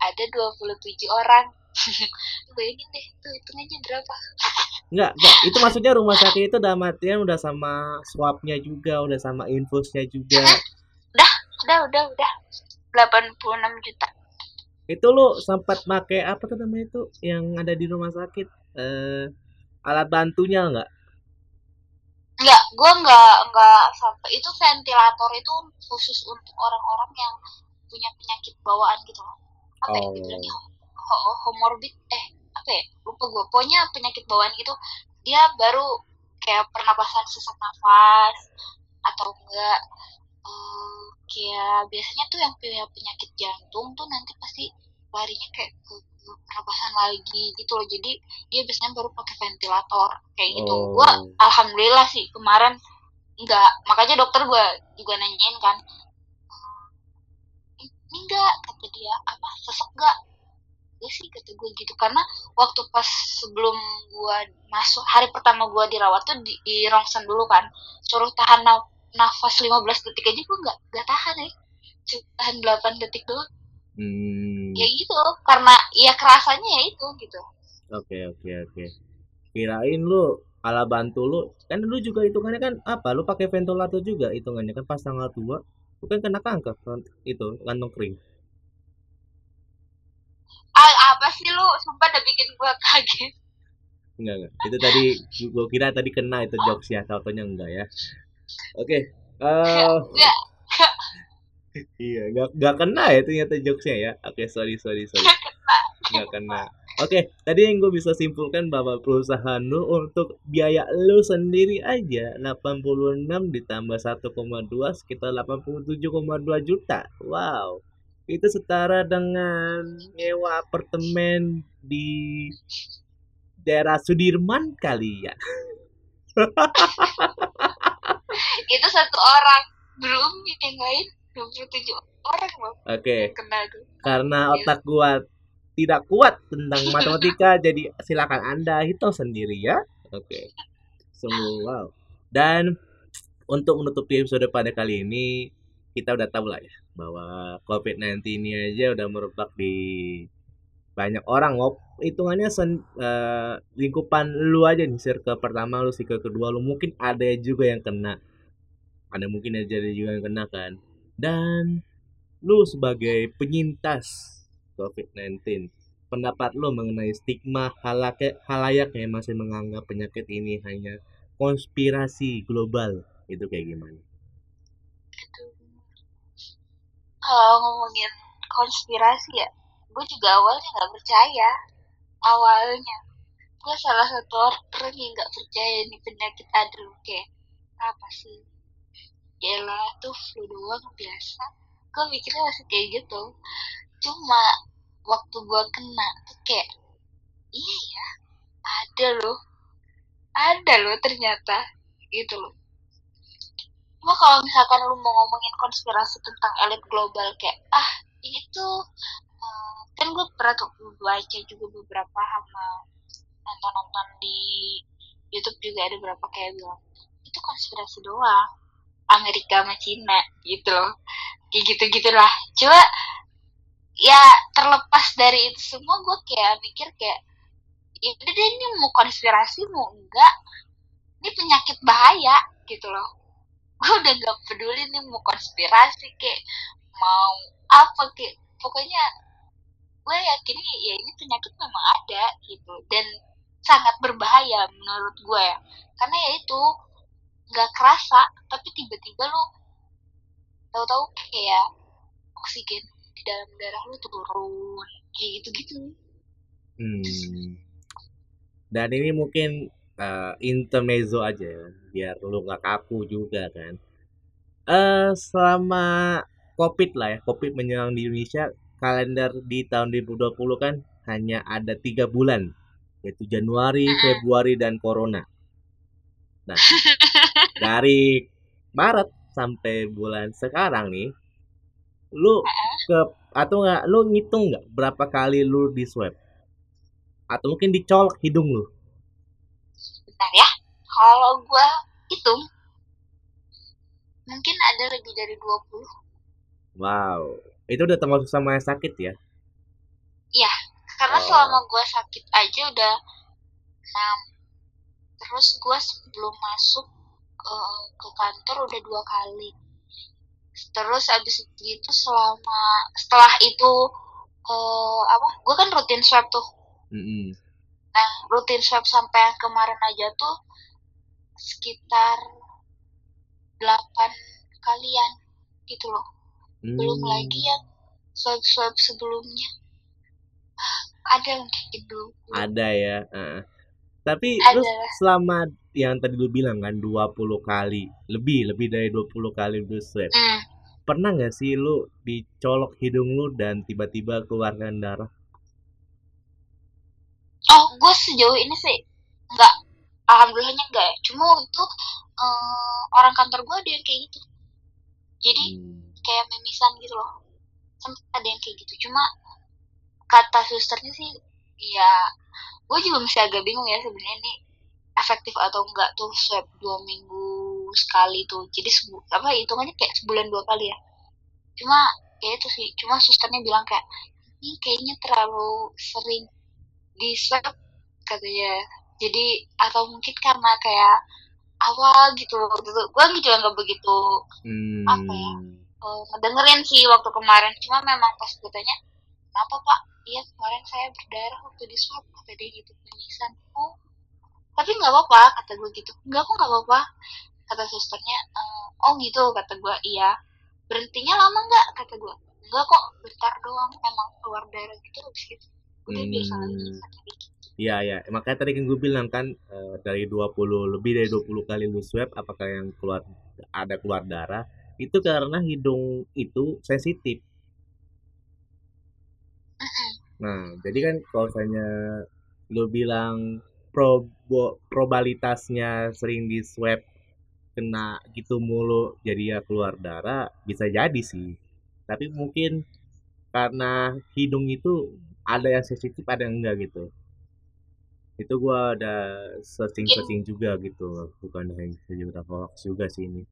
Ada 27 orang. Bayangin deh tuh hitungannya berapa? Enggak, enggak, itu maksudnya rumah sakit itu udah matian udah sama swabnya juga, udah sama infusnya juga. Udah, udah, udah, udah. 86 juta. Itu lu sempat pakai apa tuh namanya itu? Yang ada di rumah sakit eh alat bantunya enggak Enggak, gue enggak enggak sampai itu ventilator itu khusus untuk orang-orang yang punya penyakit bawaan gitu loh. Apa ya oh. ya dibilangnya? Homorbid eh apa ya? Lupa gue. Pokoknya penyakit bawaan itu dia baru kayak pernapasan sesak nafas atau enggak uh, kayak biasanya tuh yang punya penyakit jantung tuh nanti pasti larinya kayak ke pernapasan lagi gitu loh. Jadi dia biasanya baru pakai ventilator kayak gitu. Oh. gua alhamdulillah sih kemarin enggak. Makanya dokter gua juga nanyain kan ini enggak? kata dia. Apa sesek enggak? Gue sih kata gue gitu. Karena waktu pas sebelum gue masuk hari pertama gue dirawat tuh di, di rongsen dulu kan. Suruh tahan nafas 15 detik aja gue nggak nggak tahan ya. Tahan 8 detik doang. Hmm. Ya gitu karena ya kerasanya ya itu gitu. Oke okay, oke okay, oke. Okay. kirain lu ala bantu lu kan lu juga hitungannya kan apa? Lu pakai ventilator juga hitungannya kan pas tanggal tua lu kan kena kanker kan itu kantong kering. Ah, apa sih lu? Sumpah udah bikin gua kaget. Enggak enggak. Itu tadi gua kira tadi kena itu jokes ya taunya enggak ya. Oke. Okay. Uh, eh, iya, nggak nggak kena ya ternyata jokesnya ya. Oke, okay, sorry sorry sorry. Nggak kena. Oke, okay, tadi yang gue bisa simpulkan bahwa perusahaan lu untuk biaya lu sendiri aja 86 ditambah 1,2 sekitar 87,2 juta. Wow. Itu setara dengan nyewa apartemen di daerah Sudirman kali ya. itu satu orang belum yang lain 27 orang loh oke. okay. karena otak gua tidak kuat tentang matematika jadi silakan anda hitung sendiri ya. Oke. Okay. semua. Dan untuk menutup episode pada kali ini kita udah tahu lah ya bahwa COVID-19 ini aja udah merebak di banyak orang ngop hitungannya sen, uh, lingkupan lu aja nih circle pertama lu circle kedua lu. Mungkin ada juga yang kena. Ada mungkin aja ada juga yang kena kan dan lu sebagai penyintas COVID-19 pendapat lo mengenai stigma halayak halayak yang masih menganggap penyakit ini hanya konspirasi global itu kayak gimana? Kalau ngomongin konspirasi ya, gue juga awalnya nggak percaya. Awalnya, gue salah satu orang yang nggak percaya ini penyakit ada kayak apa sih? Yalah tuh flu doang biasa. Gue mikirnya masih kayak gitu. Cuma waktu gue kena tuh kayak iya ya ada loh ada loh ternyata gitu loh cuma kalau misalkan lu mau ngomongin konspirasi tentang elit global kayak ah ini tuh uh, kan gue pernah tuh baca juga beberapa sama nonton-nonton di YouTube juga ada beberapa kayak bilang itu konspirasi doang Amerika sama Cina gitu loh. Kayak gitu gitulah coba ya terlepas dari itu semua gue kayak mikir kayak ya udah deh ini mau konspirasi mau enggak? Ini penyakit bahaya gitu loh. Gue udah gak peduli nih mau konspirasi kayak mau apa kayak pokoknya gue yakin ya ini penyakit memang ada gitu dan sangat berbahaya menurut gue ya. Karena ya itu nggak kerasa tapi tiba-tiba lo tahu-tahu kayak oksigen di dalam darah lu turun kayak gitu-gitu hmm. dan ini mungkin uh, intermezzo aja ya biar lu nggak kaku juga kan uh, selama covid lah ya covid menyerang di Indonesia kalender di tahun 2020 kan hanya ada tiga bulan yaitu Januari, Februari dan Corona. Nah dari Maret sampai bulan sekarang nih lu ke atau nggak lu ngitung nggak berapa kali lu di swab? Atau mungkin dicolok hidung lu? Bentar ya. Kalau gua hitung mungkin ada lebih dari 20 wow. Itu udah termasuk sama yang sakit ya? Iya. Karena oh. selama gua sakit aja udah 6 terus gua sebelum masuk uh, ke kantor udah dua kali terus abis itu selama setelah itu uh, apa gue kan rutin swab tuh mm-hmm. nah rutin swab sampai yang kemarin aja tuh sekitar delapan kalian gitu loh mm. belum lagi yang swab swab sebelumnya ada gitu ada ya uh. Tapi terus selama yang tadi lu bilang kan 20 kali lebih lebih dari 20 kali lu swab mm pernah nggak sih lu dicolok hidung lu dan tiba-tiba keluarkan darah? Oh, gue sejauh ini sih nggak, alhamdulillahnya enggak ya. Cuma itu um, orang kantor gue ada yang kayak gitu. Jadi hmm. kayak memisan gitu loh. Sempat ada yang kayak gitu. Cuma kata susternya sih, ya gue juga masih agak bingung ya sebenarnya ini efektif atau enggak tuh swab dua minggu sekali tuh. Jadi sebu apa hitungannya kayak sebulan dua kali ya. Cuma ya itu sih cuma susternya bilang kayak ini kayaknya terlalu sering di swab katanya. Jadi atau mungkin karena kayak awal gitu waktu itu. Gue juga nggak begitu hmm. apa ya uh, ngedengerin sih waktu kemarin. Cuma memang pas gue tanya kenapa pak iya kemarin saya berdarah waktu di swab kata dia gitu penyisan oh tapi nggak apa-apa kata gue gitu. Nggak kok nggak apa-apa kata susternya. Ehm, oh gitu kata gue iya. Berhentinya lama nggak? Kata gue enggak kok bentar doang emang keluar darah gitu habis gitu udah hmm. biasa lagi kata gitu Iya. Ya, makanya tadi kan gue bilang kan uh, dari 20 lebih dari 20 kali lu swab apakah yang keluar ada keluar darah? Itu karena hidung itu sensitif. Nah, jadi kan kalau misalnya lu bilang probo, probabilitasnya sering di swab kena gitu mulu jadi ya keluar darah bisa jadi sih. Tapi mungkin karena hidung itu ada yang sensitif ada yang enggak gitu. Itu gua ada searching searching juga gitu bukan hanya sejuta hoax juga sih ini.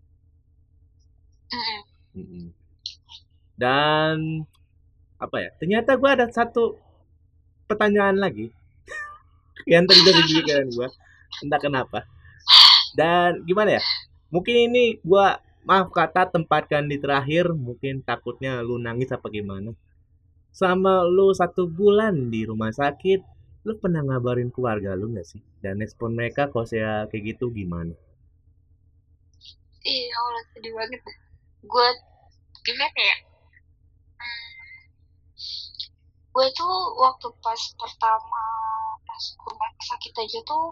Dan apa ya? Ternyata gua ada satu pertanyaan lagi. Yang tadi dari pikiran gua. Entah kenapa. Dan gimana ya? Mungkin ini gua maaf kata tempatkan di terakhir. Mungkin takutnya lu nangis apa gimana? Sama lu satu bulan di rumah sakit lu pernah ngabarin keluarga lu nggak sih? Dan respon mereka kalau saya kayak gitu gimana? Iya Allah sedih banget gue gimana ya gue tuh waktu pas pertama pas rumah sakit aja tuh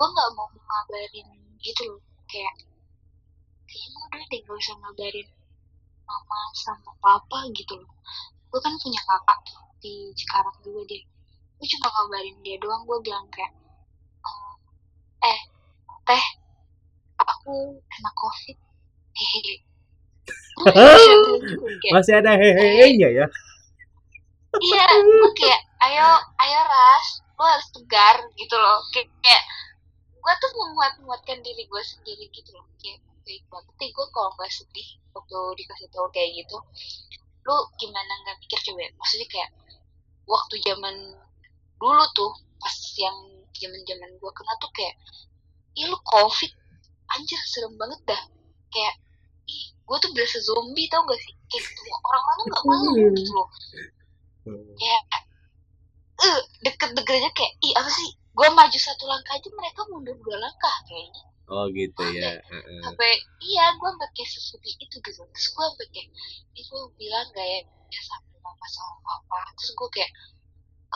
gue nggak mau ngabarin gitu loh. Kayak kayaknya udah deh gak usah ngabarin mama sama papa gitu loh. Gue kan punya kakak tuh di sekarang juga dia gue cuma ngabarin dia doang. Gue bilang kayak oh, eh teh aku kena covid. Hehehe masih ada hehehe-nya ya iya gue kayak ayo ayo ras lo harus tegar gitu loh. Kayak, kayak gue tuh menguat menguatkan diri gue sendiri gitu loh. Kayak baik banget gue kalau nggak sedih waktu dikasih tahu kayak gitu lu gimana nggak mikir coba maksudnya kayak waktu zaman dulu tuh pas yang zaman zaman gue kena tuh kayak ih lu covid anjir serem banget dah. Kayak ih gue tuh berasa zombie tau gak sih? Kayak gitu orang-orang tuh nggak malu gitu loh ya eh deket-deket aja kayak ih apa sih? Gue maju satu langkah aja mereka mundur dua langkah kayaknya. Oh gitu ya sampai iya gue kayak sesuatu itu gitu. Terus gue kayak itu bilang gak ya ya sampai mama sama papa terus gue kayak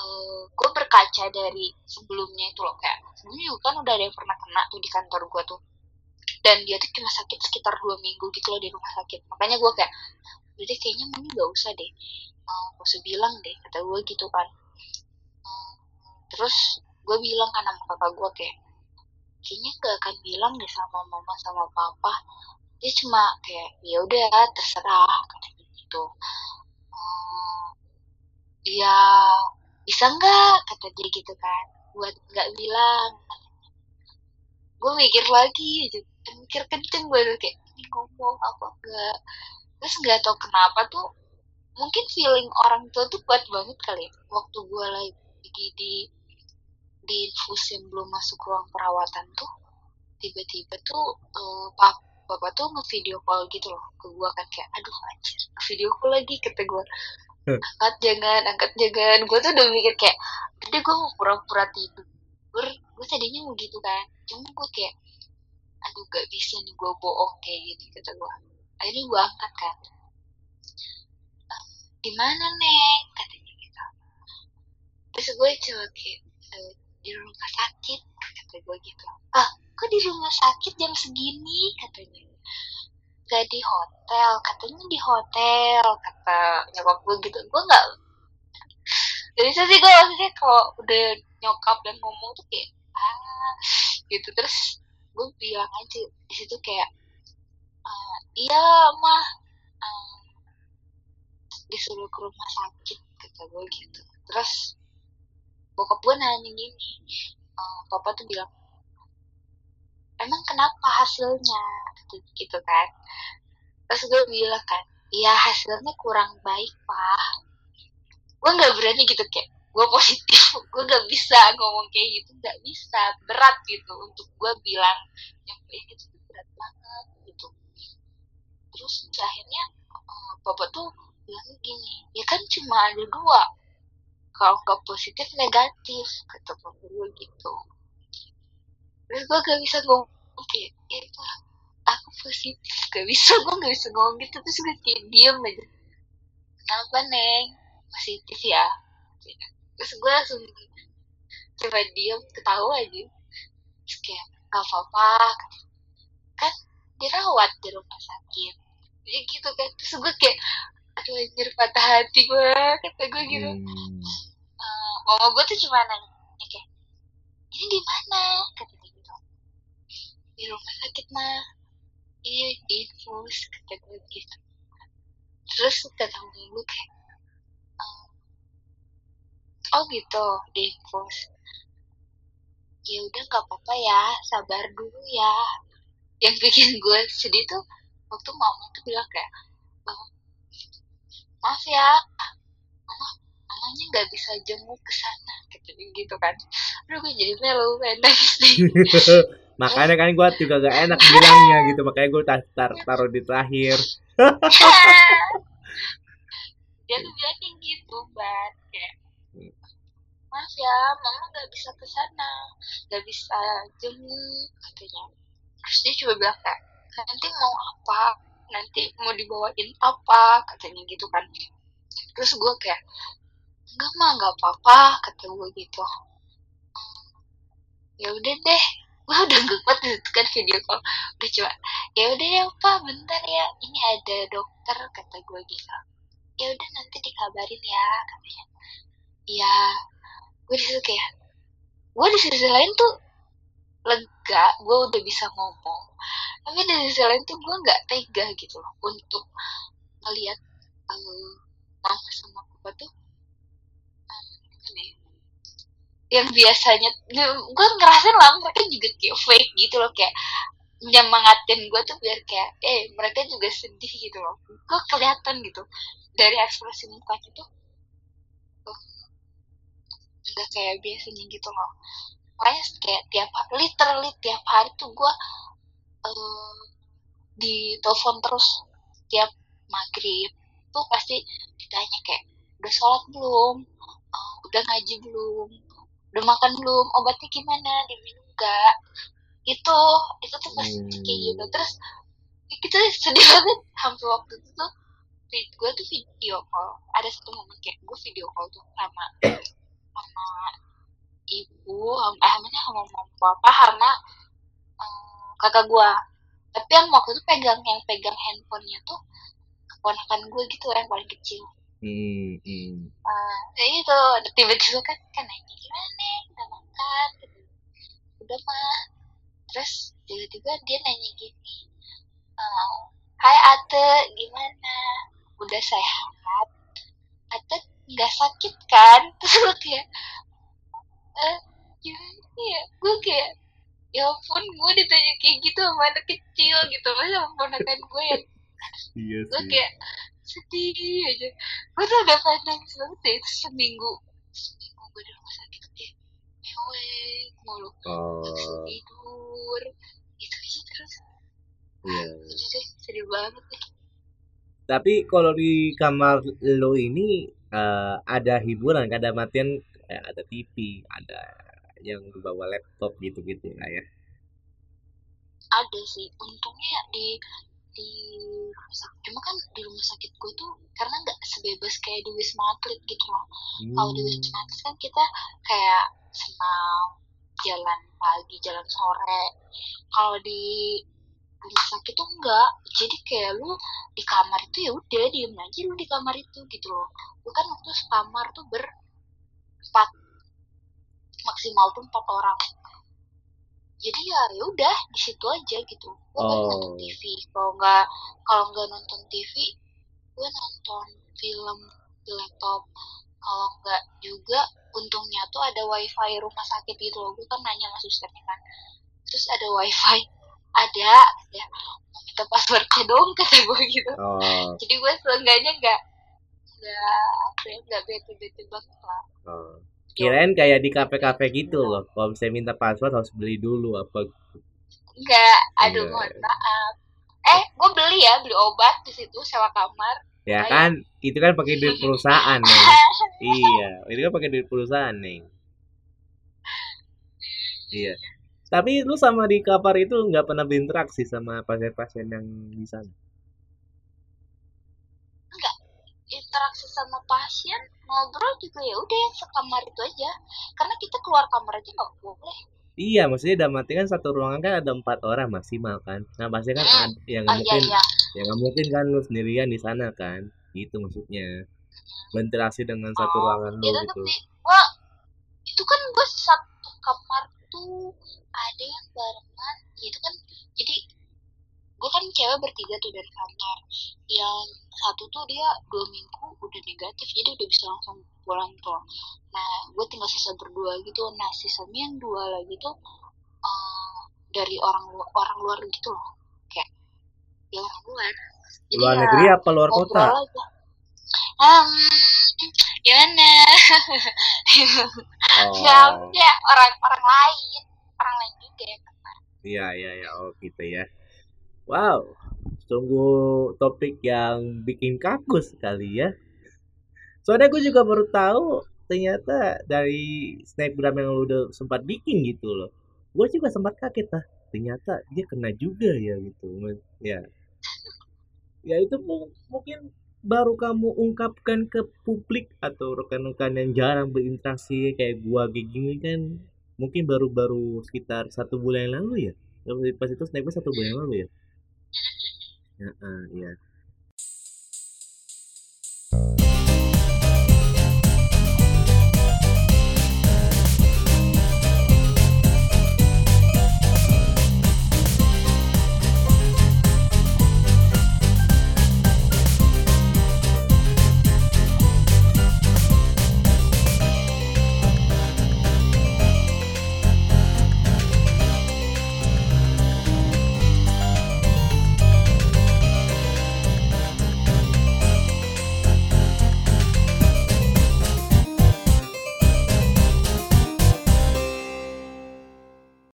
uh, gue berkaca dari sebelumnya itu loh kayak sebelumnya juga kan udah ada yang pernah kena tuh di kantor gue tuh. Dan dia tuh cuma sakit sekitar dua minggu gitu loh di rumah sakit. Makanya gue kayak jadi kayaknya mending gak usah deh gak usah bilang deh kata gue gitu kan. Terus gue bilang kan sama kakak gue kayak kayaknya gak akan bilang deh sama mama sama papa. Dia cuma kayak ya udah terserah katanya gitu. Uh, ya bisa nggak? kata dia gitu kan buat nggak bilang. Gue mikir lagi mikir kenceng gue kayak ngomong apa enggak terus nggak tau kenapa tuh mungkin feeling orang tua tuh kuat banget kali ya waktu gue lagi di di infus yang belum masuk ruang perawatan tuh tiba-tiba tuh uh, pap bapak tuh ngevideo call gitu loh ke gue kan kayak aduh anjir video call lagi kata gue angkat jangan angkat jangan. Gue tuh udah mikir kayak jadi gue mau pura-pura tidur gue tadinya mau gitu kan cuma gue kayak aduh gak bisa nih gue bohong kayak gitu kata gue akhirnya gue angkat kan di mana neng? katanya gitu. Terus gue coba e, di rumah sakit kata gue gitu. Ah kok di rumah sakit jam segini? katanya. Gak di hotel katanya. Di hotel kata nyokap gue gitu. Gue nggak jadi sih gue maksudnya kalau udah nyokap dan ngomong tuh kayak ah gitu. Terus gue bilang aja di situ kayak uh, iya mah uh, disuruh ke rumah sakit kata gue gitu. Terus bokap gue nanya gini uh, papa tuh bilang emang kenapa hasilnya? Gitu kan. Terus gue bilang kan ya hasilnya kurang baik pak. Gue nggak berani gitu kayak gue positif gue gak bisa ngomong kayak gitu gak bisa berat gitu untuk gue bilang yang kayak gitu berat banget gitu. Terus akhirnya uh, bapak tuh bilang gini ya kan cuma ada dua. Kalau nggak positif negatif kata gue gitu. Terus gue gak bisa ngomong kayak ya aku positif. Gak bisa gue gak bisa ngomong gitu terus gue kayak diem aja. Kenapa neng? Positif ya? Terus gue langsung coba diem ketawa aja. Terus kayak gak apa-apa. Kan dirawat di rumah sakit. Jadi gitu kan. Terus gue kayak aduh anjir patah hati gue kata gue gitu. Hmm. uh, mama gue tuh cuma nanya kayak ini di mana? Kata dia gitu. Di rumah sakit mah iya di infus kata gue gitu. Terus kata gue kayak oh gitu di infus ya udah nggak apa-apa ya sabar dulu ya. Yang bikin gue sedih tuh waktu mama tuh bilang kayak maaf ya mama mamanya nggak bisa jenguk ke sana gitu, gitu kan. Aduh gue jadi melu nangis makanya kan gue juga gak enak bilangnya gitu makanya gue tar, tar taruh di terakhir. Dia tuh bilang gitu ban. Kayak maaf ya mama nggak bisa ke sana nggak bisa jenguk katanya. Terus dia coba bilang kayak nanti mau apa? Nanti mau dibawain apa katanya gitu kan. Terus gue kayak enggak mah nggak apa-apa kata gue gitu. Ya udah deh gue udah gempet itu kan video call. Udah coba ya udah ya pak bentar ya ini ada dokter kata gue gitu. Ya udah nanti dikabarin ya katanya. Ya gue di situ kayak gue di sisi lain tuh lega gue udah bisa ngomong. Tapi di sisi lain tuh gue nggak tega gitu loh untuk melihat um, mama sama papa tuh um, yang biasanya gue ngerasain lah mereka juga kayak fake gitu loh kayak nyemangatin gue tuh biar kayak eh mereka juga sedih gitu loh. Gue kelihatan gitu dari ekspresi mukanya tuh. Udah kayak biasanya gitu loh makanya kayak tiap hari literally tiap hari tuh gue uh, di telepon terus tiap maghrib. Tuh pasti ditanya kayak udah sholat belum? Uh, udah ngaji belum? Udah makan belum? Obatnya gimana? Diminum gak itu itu tuh pasti hmm. kayak gitu. Terus kita sedih banget. Hampir waktu itu tuh gue tuh video call. Ada satu momen kayak gue video call tuh sama sama ibu eh namanya sama mama papa karena um, kakak gue tapi yang waktu itu pegang yang pegang handphonenya tuh keponakan gue gitu yang paling kecil. Hmm, hmm. Uh, itu tiba-tiba kan kan nanya gimana? Udah makan? Gitu. udah mah terus tiba-tiba dia nanya gini uh, Hai Ate gimana? Udah sehat? Ate nggak sakit kan? Terus gue kayak eh gimana ya gue kayak ya ampun gue ditanya kayak gitu sama anak kecil gitu masa ponakan gue yang iya gue kayak sedih aja gue tuh udah pandang banget deh itu seminggu seminggu gue di rumah sakit kayak mewek mulu oh. tidur itu aja terus Iya. Yeah. sedih banget deh. Tapi kalau di kamar lo ini uh, ada hiburan, ada matian, eh, ada TV, ada yang bawa laptop gitu-gitu lah ya. Ada sih, untungnya di di rumah sakit cuma kan di rumah sakit gue tuh karena nggak sebebas kayak di wisma atlet gitu loh hmm. kalau di hmm. wisma atlet kan kita kayak senam jalan pagi jalan sore kalau di rumah sakit tuh enggak jadi kayak lu di kamar itu ya udah diem aja lu di kamar itu gitu loh lu kan waktu sekamar tuh berempat maksimal tuh empat orang. Jadi ya ya udah di situ aja gitu. Gue oh. nonton TV kalau nggak kalau nggak nonton TV gue nonton film di laptop. Kalau nggak juga untungnya tuh ada wifi rumah sakit gitu loh. Gue kan nanya sama susternya kan. Terus ada wifi. Ada ya. Mau minta passwordnya dong kata gue gitu. Oh. jadi gue seenggaknya nggak nggak apa ya nggak bete bete banget lah oh. kirain kayak di kafe-kafe gitu loh kalau misalnya minta password harus beli dulu apa enggak aduh Enggak. mohon maaf eh gue beli ya beli obat di situ sewa kamar ya Ayo. kan itu kan pakai duit perusahaan nih iya itu kan pakai duit perusahaan nih iya tapi lu sama di kapar itu nggak pernah berinteraksi sama pasien-pasien yang di sana? Enggak. Interaksi sama pasien, ngobrol juga ya udah yang sekamar itu aja. Karena kita keluar kamar aja nggak boleh. Iya, maksudnya dalam arti kan satu ruangan kan ada empat orang maksimal kan. Nah, pasti kan hmm. ada, yang oh, mungkin, iya, iya. yang mungkin kan lu sendirian di sana kan. Gitu maksudnya. Berinteraksi dengan satu oh, ruangan lu gitu. Wah, itu kan gue satu kamar tuh ada yang barengan itu kan jadi gue kan cewek bertiga tuh dari kantor. Yang satu tuh dia dua minggu udah negatif jadi udah bisa langsung pulang tuh. Nah gue tinggal sisa berdua gitu. Nah sisanya yang dua lagi tuh uh, dari orang luar orang luar gitu loh. Kayak ya orang luar. Jadi luar ya, negeri apa luar kota? aja. um, gimana oh. ya orang orang lain. Orang lain juga ya iya iya iya. Oh gitu ya wow sungguh topik yang bikin kaku sekali ya. Soalnya gue juga baru tahu ternyata dari snapgram yang lu udah sempat bikin gitu loh. Gue juga sempat kaget lah ternyata dia kena juga ya gitu. Ya. Ya itu mungkin baru kamu ungkapkan ke publik atau rekan-rekan yang jarang berinteraksi kayak gua kayak gini kan mungkin baru-baru sekitar satu bulan yang lalu ya. Pas itu snapgram satu bulan yang lalu ya Uh-uh, yeah.